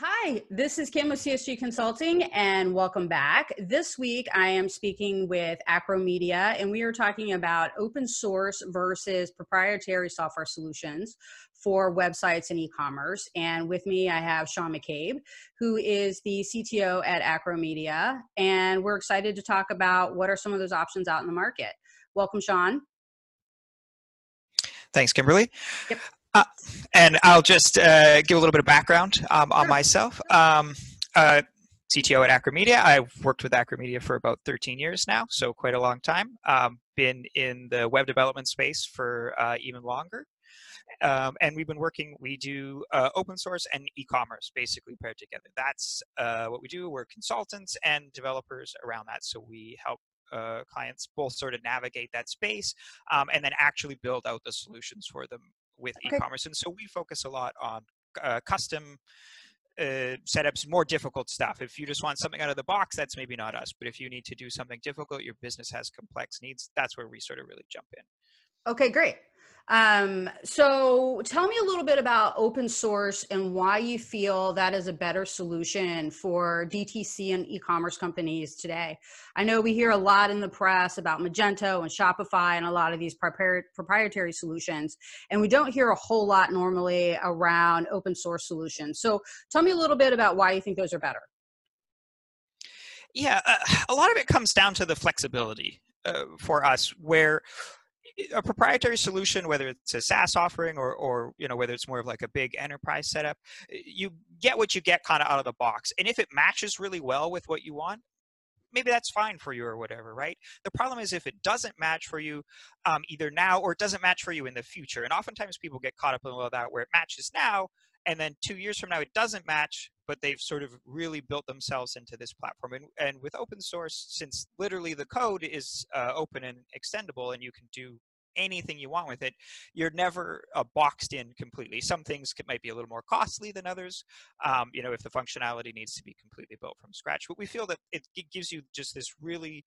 Hi, this is Kim with CSG Consulting, and welcome back. This week, I am speaking with Acro Media, and we are talking about open source versus proprietary software solutions for websites and e-commerce. And with me, I have Sean McCabe, who is the CTO at Acro Media, and we're excited to talk about what are some of those options out in the market. Welcome, Sean. Thanks, Kimberly. Yep. Uh, and I'll just uh, give a little bit of background um, on myself. Um, uh, CTO at Acro Media. I've worked with Acro Media for about 13 years now, so quite a long time. Um, been in the web development space for uh, even longer. Um, and we've been working, we do uh, open source and e-commerce basically paired together. That's uh, what we do. We're consultants and developers around that. So we help uh, clients both sort of navigate that space um, and then actually build out the solutions for them with okay. e-commerce. And so we focus a lot on uh, custom uh, setups, more difficult stuff. If you just want something out of the box, that's maybe not us. But if you need to do something difficult, your business has complex needs, that's where we sort of really jump in. Okay, great. Um, so tell me a little bit about open source and why you feel that is a better solution for DTC and e-commerce companies today. I know we hear a lot in the press about Magento and Shopify and a lot of these proprietary solutions, and we don't hear a whole lot normally around open source solutions. So tell me a little bit about why you think those are better. Yeah, uh, a lot of it comes down to the flexibility uh, for us, where a proprietary solution, whether it's a SaaS offering or, or you know whether it's more of like a big enterprise setup, you get what you get kind of out of the box. And if it matches really well with what you want, maybe that's fine for you or whatever, right? The problem is if it doesn't match for you um, either now or it doesn't match for you in the future. And oftentimes people get caught up in all that where it matches now and then two years from now it doesn't match but they've sort of really built themselves into this platform and, and with open source since literally the code is uh, open and extendable and you can do anything you want with it, you're never uh, boxed in completely. Some things might be a little more costly than others, um, you know, if the functionality needs to be completely built from scratch. But we feel that it, it gives you just this really,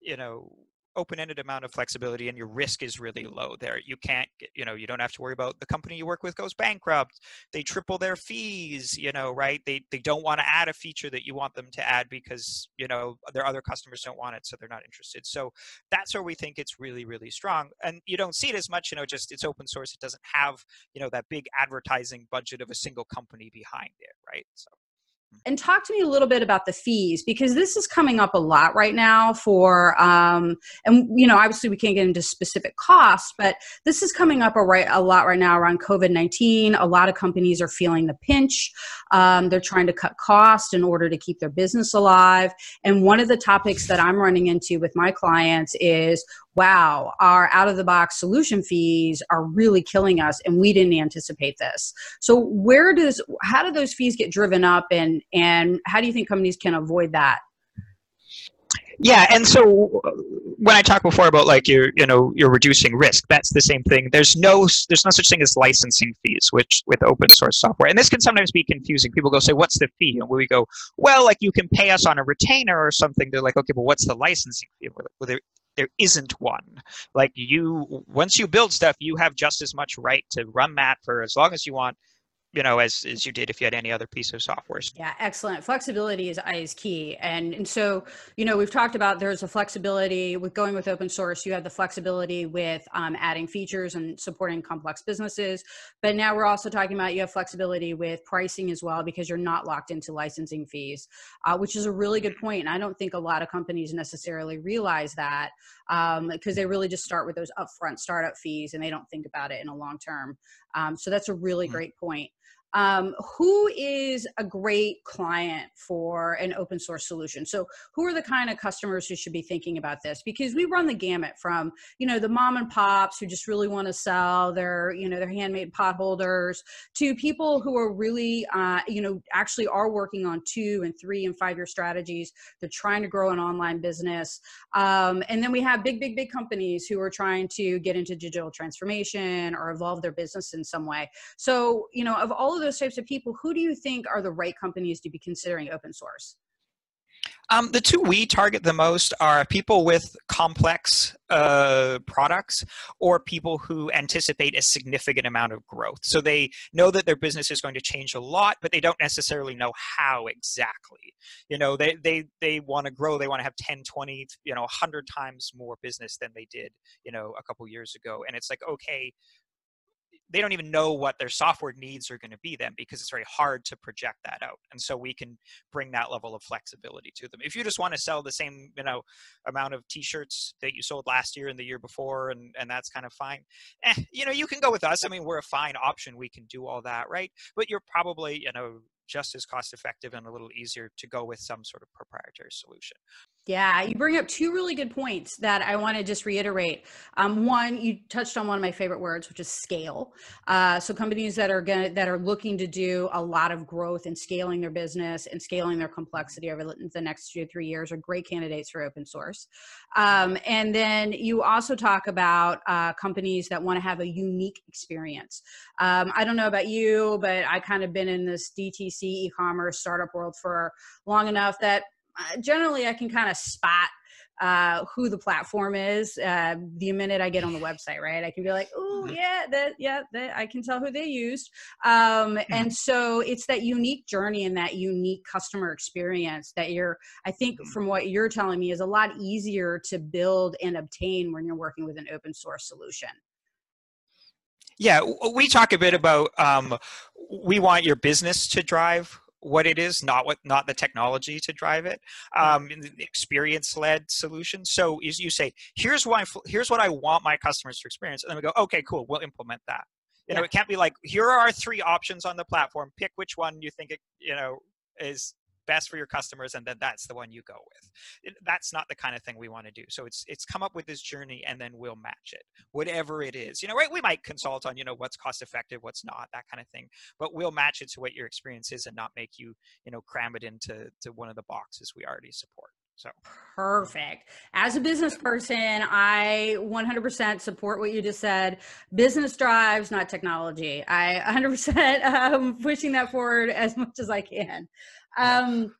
you know, open-ended amount of flexibility and your risk is really mm-hmm. low there. You can't get, you know you don't have to worry about the company you work with goes bankrupt. They triple their fees you know right? They they don't want to add a feature that you want them to add because you know their other customers don't want it so they're not interested. So that's where we think it's really really strong. And you don't see it as much you know just it's open source. It doesn't have you know that big advertising budget of a single company behind it right? So and talk to me a little bit about the fees because this is coming up a lot right now for um, and you know obviously we can't get into specific costs but this is coming up a, right, a lot right now around covid-19 a lot of companies are feeling the pinch. Um, they're trying to cut costs in order to keep their business alive. And one of the topics that i'm running into with my clients is wow, our out of the box solution fees are really killing us and we didn't anticipate this. So where does how do those fees get driven up and and how do you think companies can avoid that? Yeah, and so when I talked before about like you're you know you're reducing risk, that's the same thing. There's no there's no such thing as licensing fees, which with open source software, and this can sometimes be confusing. People go say, "What's the fee?" And we go, "Well, like you can pay us on a retainer or something." They're like, "Okay, but what's the licensing fee?" Well, there there isn't one. Like you, once you build stuff, you have just as much right to run that for as long as you want you know as as you did if you had any other piece of software. Yeah excellent. Flexibility is is key. And and so you know we've talked about there's a flexibility with going with open source. You have the flexibility with um, adding features and supporting complex businesses. But now we're also talking about you have flexibility with pricing as well because you're not locked into licensing fees uh, which is a really good point. point. And i don't think a lot of companies necessarily realize that because um, they really just start with those upfront startup fees and they don't think about it in a long term. Um, so that's a really mm-hmm. great point um, who is a great client for an open source solution? So who are the kind of customers who should be thinking about this? Because we run the gamut from you know the mom and pops who just really want to sell their you know their handmade pot holders to people who are really uh, you know actually are working on two and three and five year strategies. They're trying to grow an online business. Um, and then we have big big big companies who are trying to get into digital transformation or evolve their business in some way. So you know of all of those types of people, who do you think are the right companies to be considering open source? Um, the two we target the most are people with complex uh, products or people who anticipate a significant amount of growth. So they know that their business is going to change a lot, but they don't necessarily know how exactly. You know, they, they, they want to grow, they want to have 10, 20, you know, 100 times more business than they did, you know, a couple years ago. And it's like, okay, they don't even know what their software needs are going to be then because it's very hard to project that out and so we can bring that level of flexibility to them. If you just want to sell the same you know amount of t-shirts that you sold last year and the year before and and that's kind of fine eh, you know you can go with us. I mean we're a fine option. We can do all that right? But you're probably you know just as cost effective and a little easier to go with some sort of proprietary solution yeah, you bring up two really good points that I want to just reiterate. Um, one, you touched on one of my favorite words, which is scale. Uh, so companies that are going that are looking to do a lot of growth and scaling their business and scaling their complexity over the next two to three years are great candidates for open source. Um, and then you also talk about uh, companies that want to have a unique experience. Um, I don't know about you, but I kind of been in this DTC e-commerce startup world for long enough that generally I can kind of spot uh, who the platform is uh, the minute I get on the website, right? I can be like, oh yeah, that yeah, that I can tell who they used. Um, mm-hmm. And so it's that unique journey and that unique customer experience that you're. I think mm-hmm. from what you're telling me is a lot easier to build and obtain when you're working with an open source solution. Yeah, we talk a bit about um, we want your business to drive what it is, not what not the technology to drive it. Um, experience led solution. So is you say, here's why here's what I want my customers to experience, and then we go, okay, cool, we'll implement that. You know, it can't be like here are our three options on the platform. Pick which one you think it, you know is best for your customers and then that's the one you go with. It, that's not the kind of thing we want to do. So it's it's come up with this journey and then we'll match it whatever it is. You know right we might consult on you know what's cost effective what's not that kind of thing but we'll match it to what your experience is and not make you you know cram it into to one of the boxes we already support so perfect. As a business person, I 100% support what you just said. Business drives, not technology. I 100% um, pushing that forward as much as I can. Um,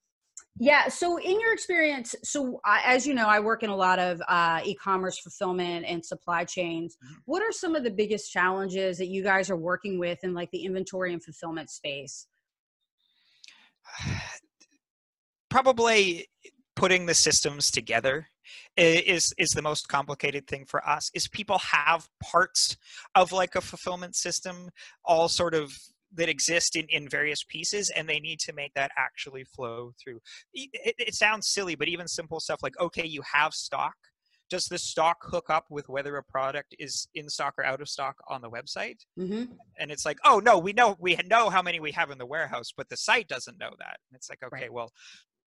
yeah. So, in your experience, so uh, as you know, I work in a lot of uh, e-commerce fulfillment and supply chains. Mm-hmm. What are some of the biggest challenges that you guys are working with in like the inventory and fulfillment space? Probably putting the systems together is is the most complicated thing for us is people have parts of like a fulfillment system all sort of that exist in, in various pieces and they need to make that actually flow through it, it sounds silly but even simple stuff like okay you have stock does the stock hook up with whether a product is in stock or out of stock on the website mm-hmm. and it's like oh no we know we know how many we have in the warehouse but the site doesn't know that and it's like okay right. well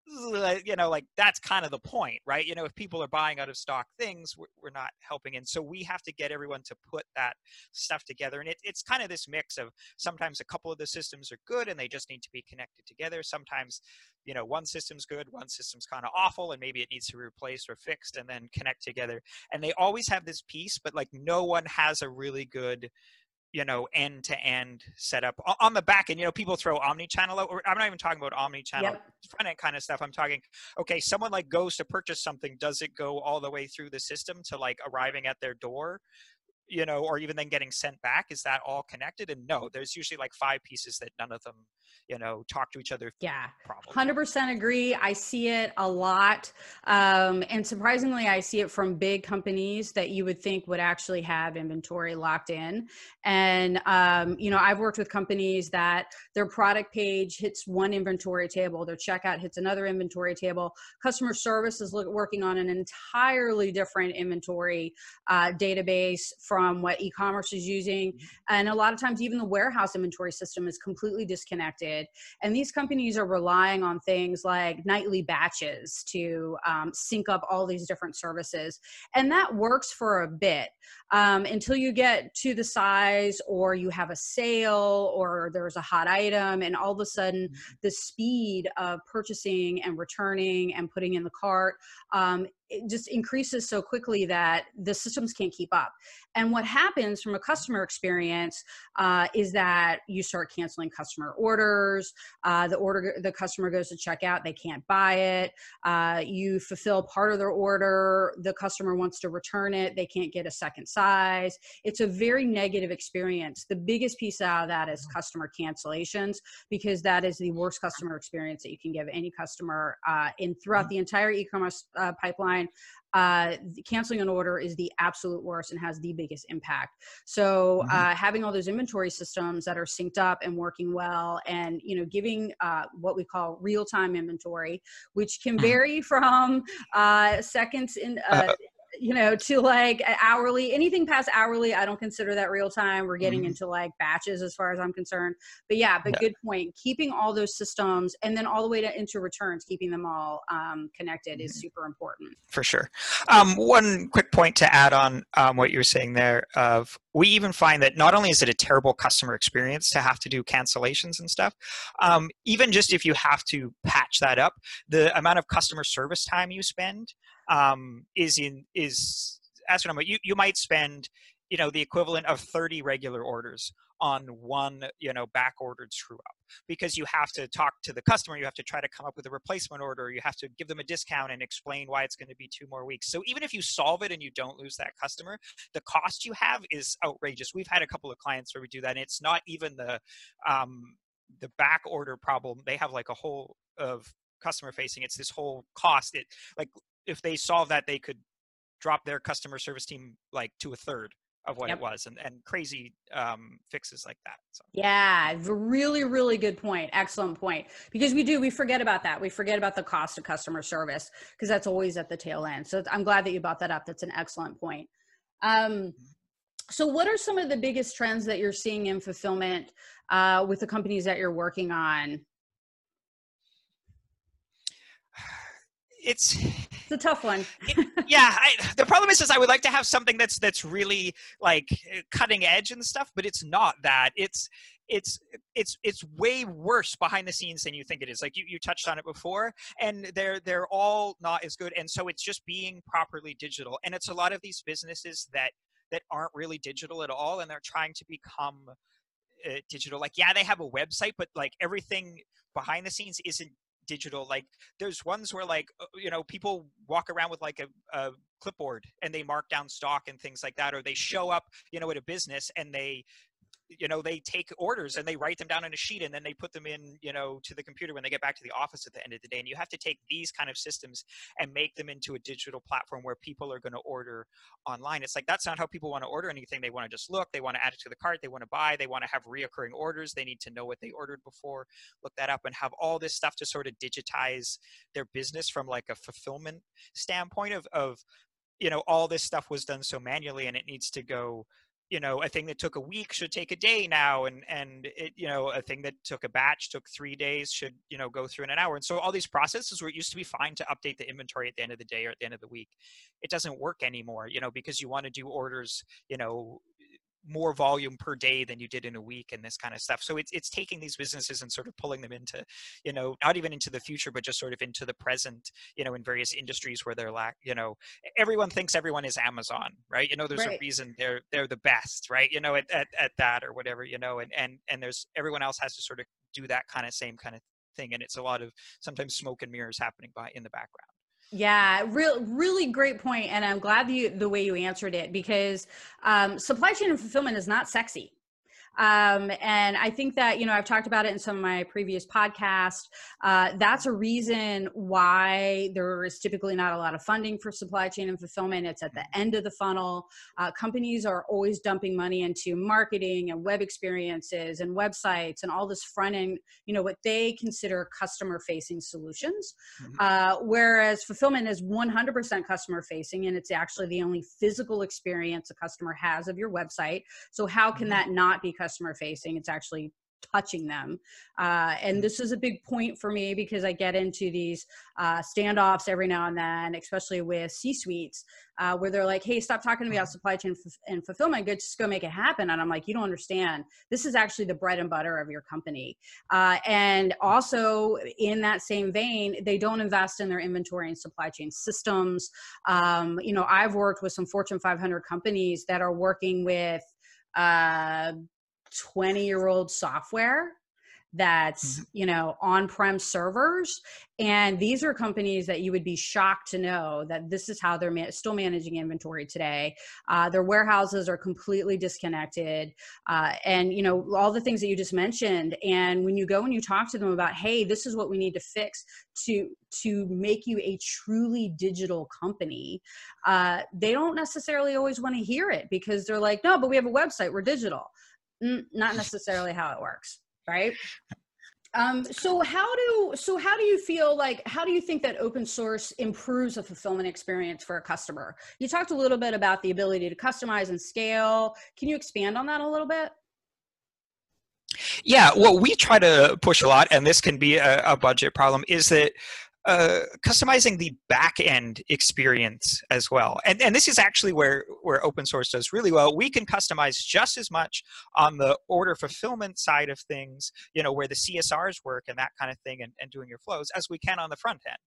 you know like that's kind of the point right? You know if people are buying out of stock things we're, we're not helping and so we have to get everyone to put that stuff together. And it, it's kind of this mix of sometimes a couple of the systems are good and they just need to be connected together. Sometimes you know one system's good one system's kind of awful and maybe it needs to be replaced or fixed and then connect together. And they always have this piece but like no one has a really good you know end to end setup on the back end you know people throw omni-channel out, or i'm not even talking about omni-channel yep. front end kind of stuff i'm talking okay someone like goes to purchase something does it go all the way through the system to like arriving at their door you know or even then getting sent back is that all connected and no there's usually like five pieces that none of them you know talk to each other yeah probably. 100% agree i see it a lot um, and surprisingly i see it from big companies that you would think would actually have inventory locked in and um, you know i've worked with companies that their product page hits one inventory table their checkout hits another inventory table customer service is look, working on an entirely different inventory uh, database from what e-commerce is using mm-hmm. and a lot of times even the warehouse inventory system is completely disconnected. And these companies are relying on things like nightly batches to um, sync up all these different services. And that works for a bit um, until you get to the size or you have a sale or there's a hot item. And all of a sudden, mm-hmm. the speed of purchasing and returning and putting in the cart um, it just increases so quickly that the systems can't keep up. And what happens from a customer experience uh, is that you start canceling customer orders. Uh, the order, the customer goes to check out, they can't buy it. Uh, you fulfill part of their order, the customer wants to return it, they can't get a second size. It's a very negative experience. The biggest piece out of that is customer cancellations because that is the worst customer experience that you can give any customer uh, in throughout the entire e-commerce uh, uh, canceling an order is the absolute worst and has the biggest impact. So mm-hmm. uh, having all those inventory systems that are synced up and working well, and you know, giving uh, what we call real-time inventory, which can mm-hmm. vary from uh, seconds in uh, uh, you know, to like hourly, anything past hourly, I don't consider that real time. We're getting mm-hmm. into like batches as far as I'm concerned. But yeah, but yeah. good point. Keeping all those systems and then all the way to into returns, keeping them all um, connected mm-hmm. is super important. For sure. Um, one quick point to add on um, what you were saying there of we even find that not only is it a terrible customer experience to have to do cancellations and stuff, um, even just if you have to patch that up, the amount of customer service time you spend um, is in is astronomical. You you might spend you know the equivalent of 30 regular orders on one you know back ordered screw up because you have to talk to the customer you have to try to come up with a replacement order you have to give them a discount and explain why it's going to be two more weeks. So even if you solve it and you don't lose that customer the cost you have is outrageous. We've had a couple of clients where we do that and it's not even the um, the back order problem. They have like a whole of customer facing. It's this whole cost. It like if they solve that, they could drop their customer service team like to a third of what yep. it was and, and crazy um, fixes like that so. yeah really really good point excellent point because we do we forget about that we forget about the cost of customer service because that's always at the tail end so i'm glad that you brought that up that's an excellent point um, mm-hmm. so what are some of the biggest trends that you're seeing in fulfillment uh, with the companies that you're working on it's it's a tough one. yeah, I, the problem is, is I would like to have something that's that's really like cutting edge and stuff, but it's not that. It's it's it's it's way worse behind the scenes than you think it is. Like you, you touched on it before, and they're they're all not as good. And so it's just being properly digital. And it's a lot of these businesses that that aren't really digital at all, and they're trying to become uh, digital. Like yeah, they have a website, but like everything behind the scenes isn't digital like there's ones where like uh, you know people walk around with like a, a clipboard and they mark down stock and things like that or they show up you know at a business and they you know they take orders and they write them down on a sheet and then they put them in you know to the computer when they get back to the office at the end of the day. And you have to take these kind of systems and make them into a digital platform where people are going to order online. It's like that's not how people want to order anything. They want to just look they want to add it to the cart they want to buy they want to have reoccurring orders they need to know what they ordered before. Look that up and have all this stuff to sort of digitize their business from like a fulfillment standpoint of of you know all this stuff was done so manually and it needs to go you know a thing that took a week should take a day now and and it you know a thing that took a batch took three days should you know go through in an hour. And so all these processes where it used to be fine to update the inventory at the end of the day or at the end of the week it doesn't work anymore you know because you want to do orders you know more volume per day than you did in a week and this kind of stuff. So it's it's taking these businesses and sort of pulling them into you know not even into the future but just sort of into the present you know in various industries where they're lack you know everyone thinks everyone is amazon right? You know there's right. a reason they're they're the best right? You know at, at, at that or whatever you know and and and there's everyone else has to sort of do that kind of same kind of thing and it's a lot of sometimes smoke and mirrors happening by in the background yeah, real, really great point, and I'm glad you the way you answered it because um, supply chain and fulfillment is not sexy. Um, and I think that, you know, I've talked about it in some of my previous podcasts. Uh, that's a reason why there is typically not a lot of funding for supply chain and fulfillment. It's at the end of the funnel. Uh, companies are always dumping money into marketing and web experiences and websites and all this front end, you know, what they consider customer facing solutions. Mm-hmm. Uh, whereas fulfillment is 100% customer facing and it's actually the only physical experience a customer has of your website. So, how can mm-hmm. that not be customer facing it's actually touching them. Uh, and this is a big point for me because I get into these uh, standoffs every now and then, especially with C suites, uh, where they're like, hey, stop talking to me about supply chain f- and fulfillment. Good, just go make it happen. And I'm like, you don't understand. This is actually the bread and butter of your company. Uh, and also, in that same vein, they don't invest in their inventory and supply chain systems. Um, you know, I've worked with some Fortune 500 companies that are working with uh, 20 year old software that's mm-hmm. you know on-prem servers and these are companies that you would be shocked to know that this is how they're ma- still managing inventory today uh, their warehouses are completely disconnected uh, and you know all the things that you just mentioned and when you go and you talk to them about hey this is what we need to fix to to make you a truly digital company uh, they don't necessarily always want to hear it because they're like no but we have a website we're digital not necessarily how it works right? Um, so how do so how do you feel like how do you think that open source improves a fulfillment experience for a customer? You talked a little bit about the ability to customize and scale. Can you expand on that a little bit? Yeah what we try to push a lot and this can be a, a budget problem is that uh, customizing the back end experience as well. And, and this is actually where, where open source does really well. We can customize just as much on the order fulfillment side of things, you know, where the CSRs work and that kind of thing and, and doing your flows as we can on the front end.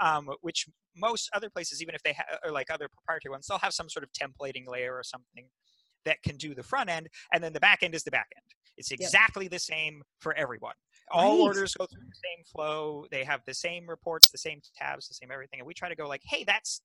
Um, which most other places, even if they ha- like other proprietary ones, they'll have some sort of templating layer or something that can do the front end, and then the back end is the back end. It's exactly yep. the same for everyone. All right. orders go through the same flow. They have the same reports the same tabs the same everything and we try to go like hey that's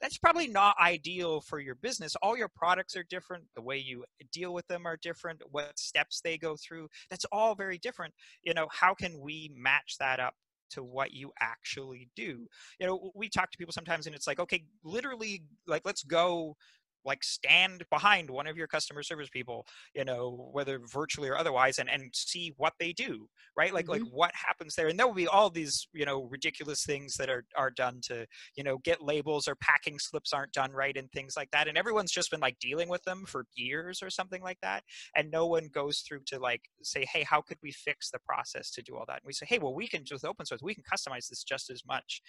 that's probably not ideal for your business. All your products are different. The way you deal with them are different. What steps they go through that's all very different. You know how can we match that up to what you actually do? You know we talk to people sometimes and it's like okay literally like let's go like stand behind one of your customer service people you know whether virtually or otherwise and and see what they do right? Like mm-hmm. like what happens there? And there will be all these you know ridiculous things that are are done to you know get labels or packing slips aren't done right and things like that and everyone's just been like dealing with them for years or something like that and no one goes through to like say hey how could we fix the process to do all that? And we say hey well we can just open source we can customize this just as much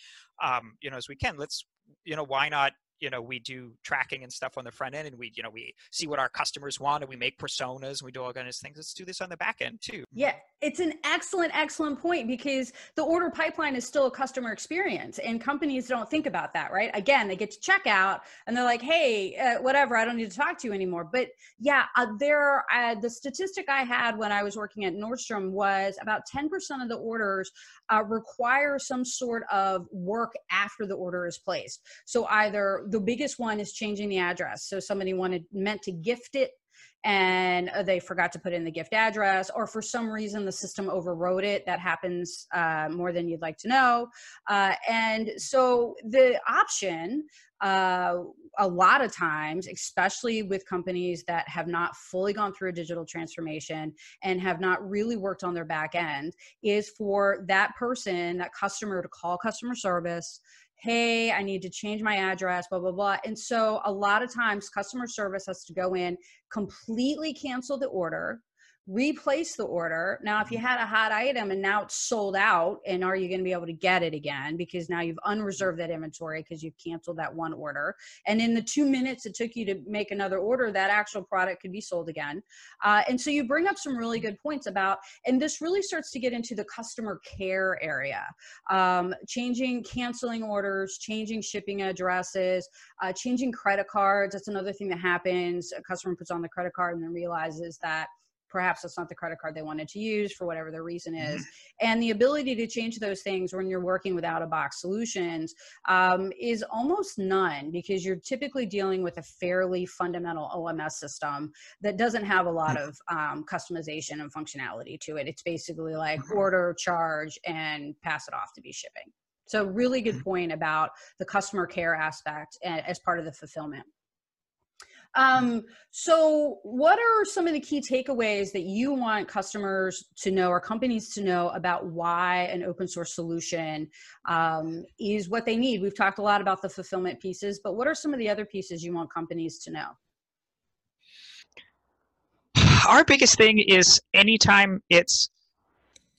um, you know as we can. Let's you know why not you know we do tracking and stuff on the front end and we you know we see what our customers want and we make personas and we do all kinds of things. Let's do this on the back end too. Yeah it's an excellent excellent point because the order pipeline is still a customer experience and companies don't think about that right? Again they get to check out and they're like hey uh, whatever i don't need to talk to you anymore. But yeah uh, there uh, the statistic i had when i was working at nordstrom was about 10% of the orders uh, require some sort of work after the order is placed. So either the biggest one is changing the address. So somebody wanted meant to gift it and uh, they forgot to put in the gift address, or for some reason the system overrode it. That happens uh, more than you'd like to know. Uh, and so the option, uh, a lot of times, especially with companies that have not fully gone through a digital transformation and have not really worked on their back end, is for that person, that customer, to call customer service hey, I need to change my address, blah, blah, blah. And so a lot of times customer service has to go in, completely cancel the order, replace the order. Now, if you had a hot item and now it's sold out, and are you going to be able to get it again? Because now you've unreserved that inventory because you've canceled that one order. And in the two minutes it took you to make another order, that actual product could be sold again. Uh, and so you bring up some really good points about, and this really starts to get into the customer care area, um, changing, canceling orders, changing shipping addresses, uh, changing credit cards. That's another thing that happens. A customer puts on the credit card and then realizes that perhaps that's not the credit card they wanted to use for whatever the reason is mm-hmm. and the ability to change those things when you're working with out of box solutions um, is almost none because you're typically dealing with a fairly fundamental oms system that doesn't have a lot mm. of um, customization and functionality to it it's basically like mm-hmm. order charge and pass it off to be shipping so really good point about the customer care aspect eh, as part of the fulfillment um, so, what are some of the key takeaways that you want customers to know or companies to know about why an open source solution um, is what they need? We've talked a lot about the fulfillment pieces, but what are some of the other pieces you want companies to know? our biggest thing is anytime it's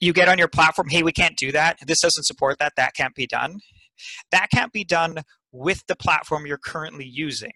you get on your platform, hey, we can't do that. This doesn't support that. That can't be done. That can't be done with the platform you're currently using.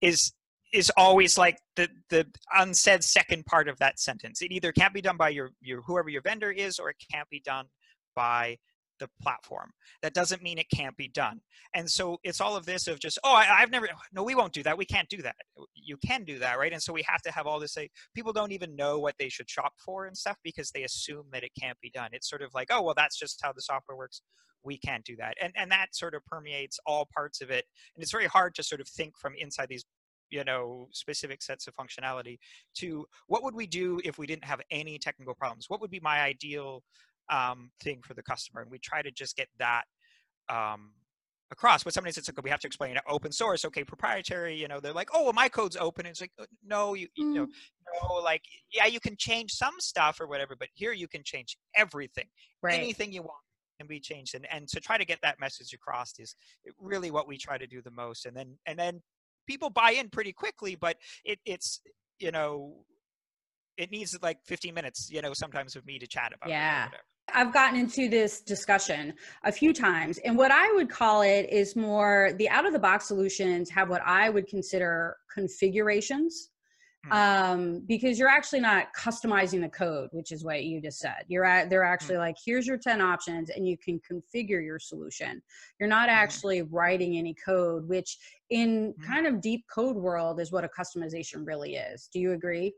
Is is always like the the unsaid second part of that sentence. It either can't be done by your your whoever your vendor is, or it can't be done by the platform. That doesn't mean it can't be done. And so it's all of this of just, oh, I, have never, no, we won't do that. We can't do that. You can do that, right? And so we have to have all this say, people don't even know what they should shop for and stuff because they assume that it can't be done. It's sort of like, oh, well, that's just how the software works. We can't do that. And, and that sort of permeates all parts of it. And it's very hard to sort of think from inside these you know specific sets of functionality to what would we do if we didn't have any technical problems what would be my ideal um, thing for the customer. And we try to just get that um, across. But sometimes it's like we have to explain open source, okay, proprietary. You know, they're like, oh, well, my code's open. It's like, uh, no, you, you know, mm. no, like, yeah, you can change some stuff or whatever, but here you can change everything. Right. Anything you want can be changed. And and to try to get that message across is really what we try to do the most. And then and then people buy in pretty quickly, but it, it's you know it needs like 15 minutes, you know, sometimes with me to chat about. Yeah. I've gotten into this discussion a few times, and what I would call it is more the out of the box solutions have what I would consider configurations. Hmm. Um, because you're actually not customizing the code, which is what you just said. You're at, they're hmm. actually like, here's your 10 options, and you can configure your solution. You're not hmm. actually writing any code, which in kind of deep code world is what a customization really is. Do you agree?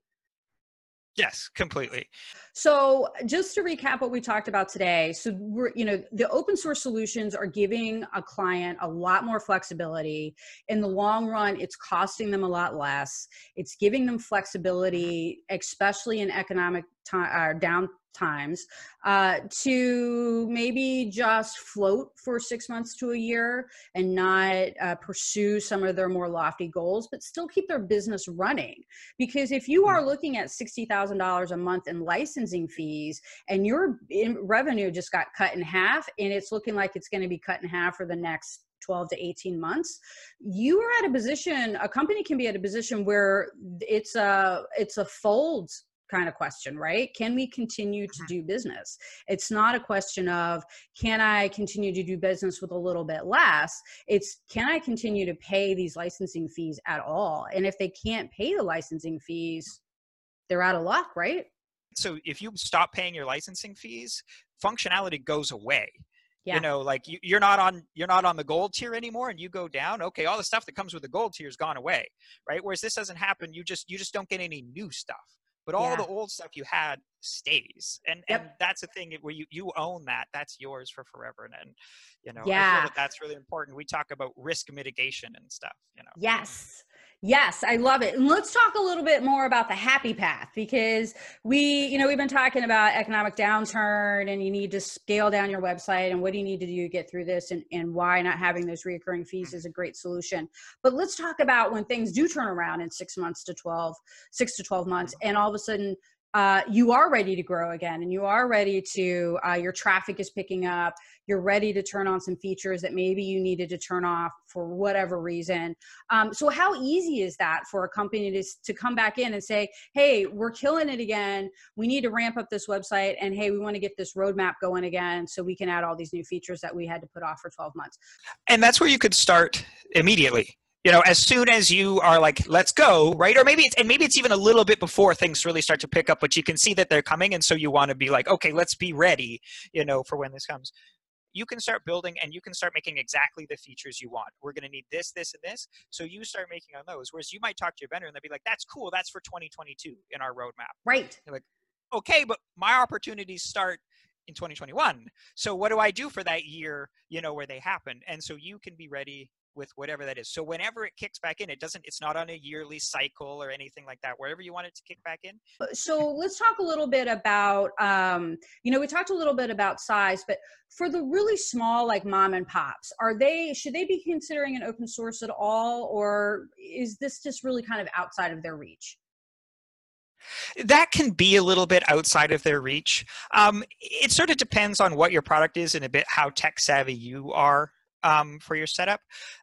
Yes, completely. So, just to recap what we talked about today, so we're, you know, the open source solutions are giving a client a lot more flexibility. In the long run, it's costing them a lot less. It's giving them flexibility, especially in economic time uh, down times uh, to maybe just float for six months to a year and not uh, pursue some of their more lofty goals, but still keep their business running. Because if you are mm. looking at $60,000 a month in licensing fees and your revenue just got cut in half and it's looking like it's going to be cut in half for the next 12 to 18 months you are at a position a company can be at a position where it's a it's a fold kind of question, right? Can we continue to do business? It's not a question of can I continue to do business with a little bit less? It's can I continue to pay these licensing fees at all? And if they can't pay the licensing fees, they're out of luck, right? So if you stop paying your licensing fees, functionality goes away. Yeah. you know like you, are not on you're not on the gold tier anymore and you go down okay all the stuff that comes with the gold tier is gone away right whereas this doesn't happen you just you just don't get any new stuff but all yeah. the old stuff you had stays and yep. and that's the thing where you you own that that's yours for forever and, and you know yeah that that's really important we talk about risk mitigation and stuff you know yes Yes, I love it. And let's talk a little bit more about the happy path because we, you know, we've been talking about economic downturn and you need to scale down your website and what do you need to do to get through this and, and why not having those reoccurring fees is a great solution. But let's talk about when things do turn around in six months to 12, six to 12 months, mm-hmm. and all of a sudden uh, you are ready to grow again and you are ready to uh, your traffic is picking up you're ready to turn on some features that maybe you needed to turn off for whatever reason. Um, so how easy is that for a company to, to come back in and say hey we're killing it again. We need to ramp up this website and hey we want to get this roadmap going again so we can add all these new features that we had to put off for 12 months. And that's where you could start immediately you know as soon as you are like let's go right? Or maybe it's and maybe it's even a little bit before things really start to pick up but you can see that they're coming and so you want to be like okay let's be ready you know for when this comes. You can start building and you can start making exactly the features you want. We're going to need this this and this so you start making on those. Whereas you might talk to your vendor and they'll be like that's cool that's for 2022 in our roadmap. Right. You're like okay but my opportunities start in 2021 so what do i do for that year you know where they happen and so you can be ready with whatever that is. So whenever it kicks back in, it doesn't, it's not on a yearly cycle or anything like that, wherever you want it to kick back in. Uh, so let's talk a little bit about, um, you know, we talked a little bit about size, but for the really small, like mom and pops, are they, should they be considering an open source at all? Or is this just really kind of outside of their reach? That can be a little bit outside of their reach. Um, it sort of depends on what your product is and a bit how tech savvy you are um, for your setup.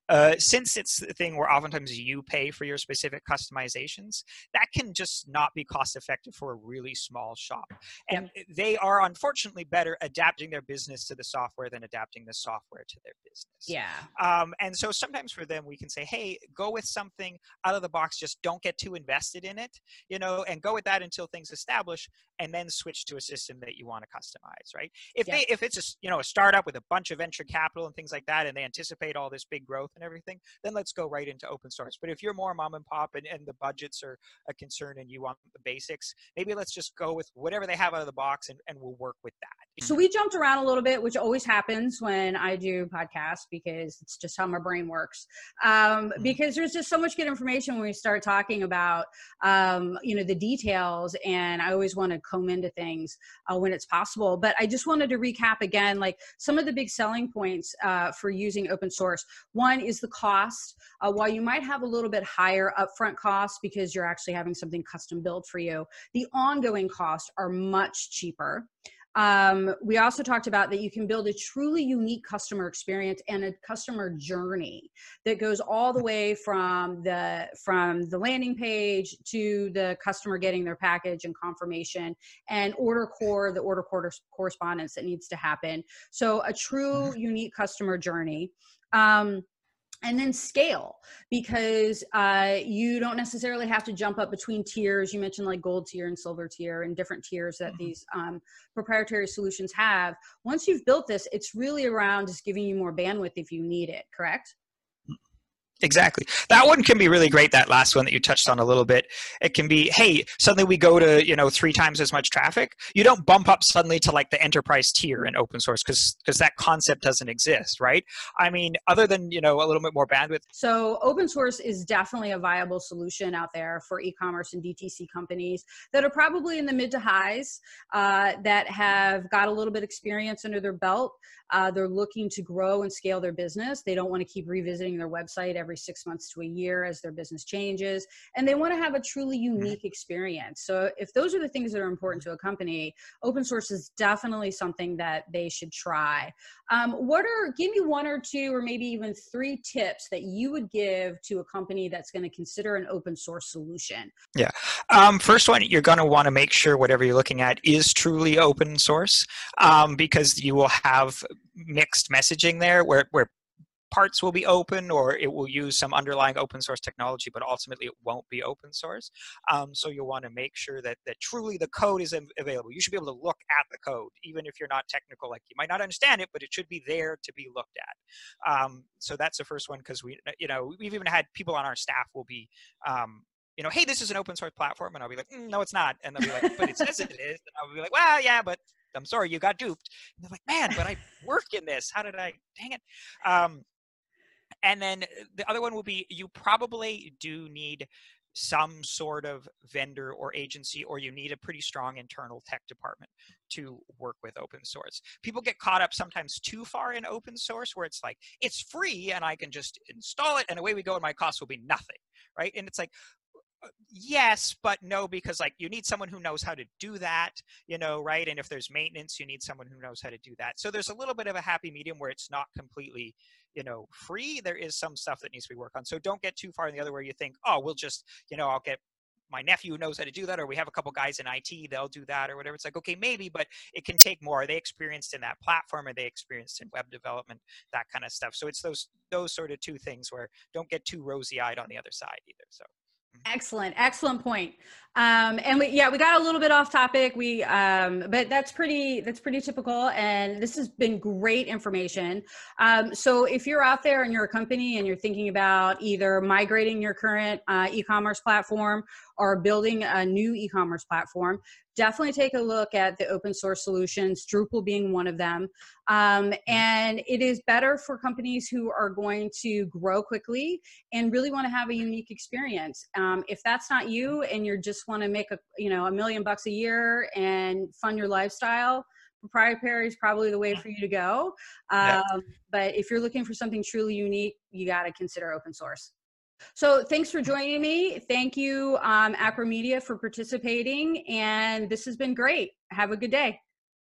Uh, since it's the thing where oftentimes you pay for your specific customizations, that can just not be cost effective for a really small shop. And yep. they are unfortunately better adapting their business to the software than adapting the software to their business. Yeah. Um, and so sometimes for them, we can say, hey, go with something out of the box, just don't get too invested in it, you know, and go with that until things establish and then switch to a system that you want to customize, right? If yep. they if it's a you know a startup with a bunch of venture capital and things like that, and they anticipate all this big growth and everything, then let's go right into open source. But if you're more mom and pop and, and the budgets are a concern and you want the basics, maybe let's just go with whatever they have out of the box and, and we'll work with that. So we jumped around a little bit, which always happens when I do podcasts because it's just how my brain works. Um, mm-hmm. because there's just so much good information when we start talking about um, you know the details, and I always want to comb into things uh, when it's possible. But I just wanted to recap again, like some of the big selling points uh, for using open source. One is the cost. Uh, while you might have a little bit higher upfront costs because you're actually having something custom built for you, the ongoing costs are much cheaper. Um, we also talked about that you can build a truly unique customer experience and a customer journey that goes all the way from the from the landing page to the customer getting their package and confirmation and order core the order core correspondence that needs to happen so a true mm-hmm. unique customer journey um, and then scale because uh, you don't necessarily have to jump up between tiers. You mentioned like gold tier and silver tier and different tiers that mm-hmm. these um, proprietary solutions have. Once you've built this it's really around just giving you more bandwidth if you need it correct Exactly. That one can be really great. That last one that you touched on a little bit. It can be, hey, suddenly we go to you know three times as much traffic. You don't bump up suddenly to like the enterprise tier in open source because because that concept doesn't exist, right? I mean, other than you know a little bit more bandwidth. So open source is definitely a viable solution out there for e-commerce and DTC companies that are probably in the mid to highs uh, that have got a little bit experience under their belt. Uh, they're looking to grow and scale their business. They don't want to keep revisiting their website every six months to a year as their business changes. And they want to have a truly mm-hmm. unique experience. So if those are the things that are important to a company, open source is definitely something that they should try. Um, what are, give me one or two or maybe even three tips that you would give to a company that's going to consider an open source solution? Yeah. Um, first one, you're going to want to make sure whatever you're looking at is truly open source um, because you will have mixed messaging there where, where parts will be open or it will use some underlying open source technology, but ultimately it won't be open source. Um, so you'll want to make sure that, that truly the code is available. You should be able to look at the code, even if you're not technical. Like you might not understand it, but it should be there to be looked at. Um, so that's the first one because we, you know, we've even had people on our staff will be um, you know, hey, this is an open source platform, and I'll be like, mm, no, it's not, and they'll be like, but it says it is, and I'll be like, well, yeah, but I'm sorry, you got duped. And they're like, man, but I work in this. How did I? Dang it. Um, and then uh, the other one will be you probably do need some sort of vendor or agency, or you need a pretty strong internal tech department to work with open source. People get caught up sometimes too far in open source where it's like, it's free and I can just install it and away we go and my cost will be nothing, right? And it's like, uh, yes but no because like you need someone who knows how to do that you know right and if there's maintenance you need someone who knows how to do that so there's a little bit of a happy medium where it's not completely you know free there is some stuff that needs to be worked on. So don't get too far in the other where you think oh we'll just you know i'll get my nephew knows how to do that or we have a couple guys in IT they'll do that or whatever. It's like okay maybe but it can take more. Are they experienced in that platform? Are they experienced in web development? That kind of stuff. So it's those those sort of two things where don't get too rosy eyed on the other side either so Excellent, excellent point. Um, and we, yeah, we got a little bit off topic. We, um, but that's pretty, that's pretty typical. And this has been great information. Um, so if you're out there and you're a company and you're thinking about either migrating your current uh, e-commerce platform or building a new e-commerce platform, definitely take a look at the open source solutions, Drupal being one of them. Um, and it is better for companies who are going to grow quickly and really want to have a unique experience. Um, if that's not you and you just want to make a you know a million bucks a year and fund your lifestyle, proprietary is probably the way for you to go. Um, yeah. But if you're looking for something truly unique, you got to consider open source. So thanks for joining me. Thank you, um, Acro Media, for participating. And this has been great. Have a good day.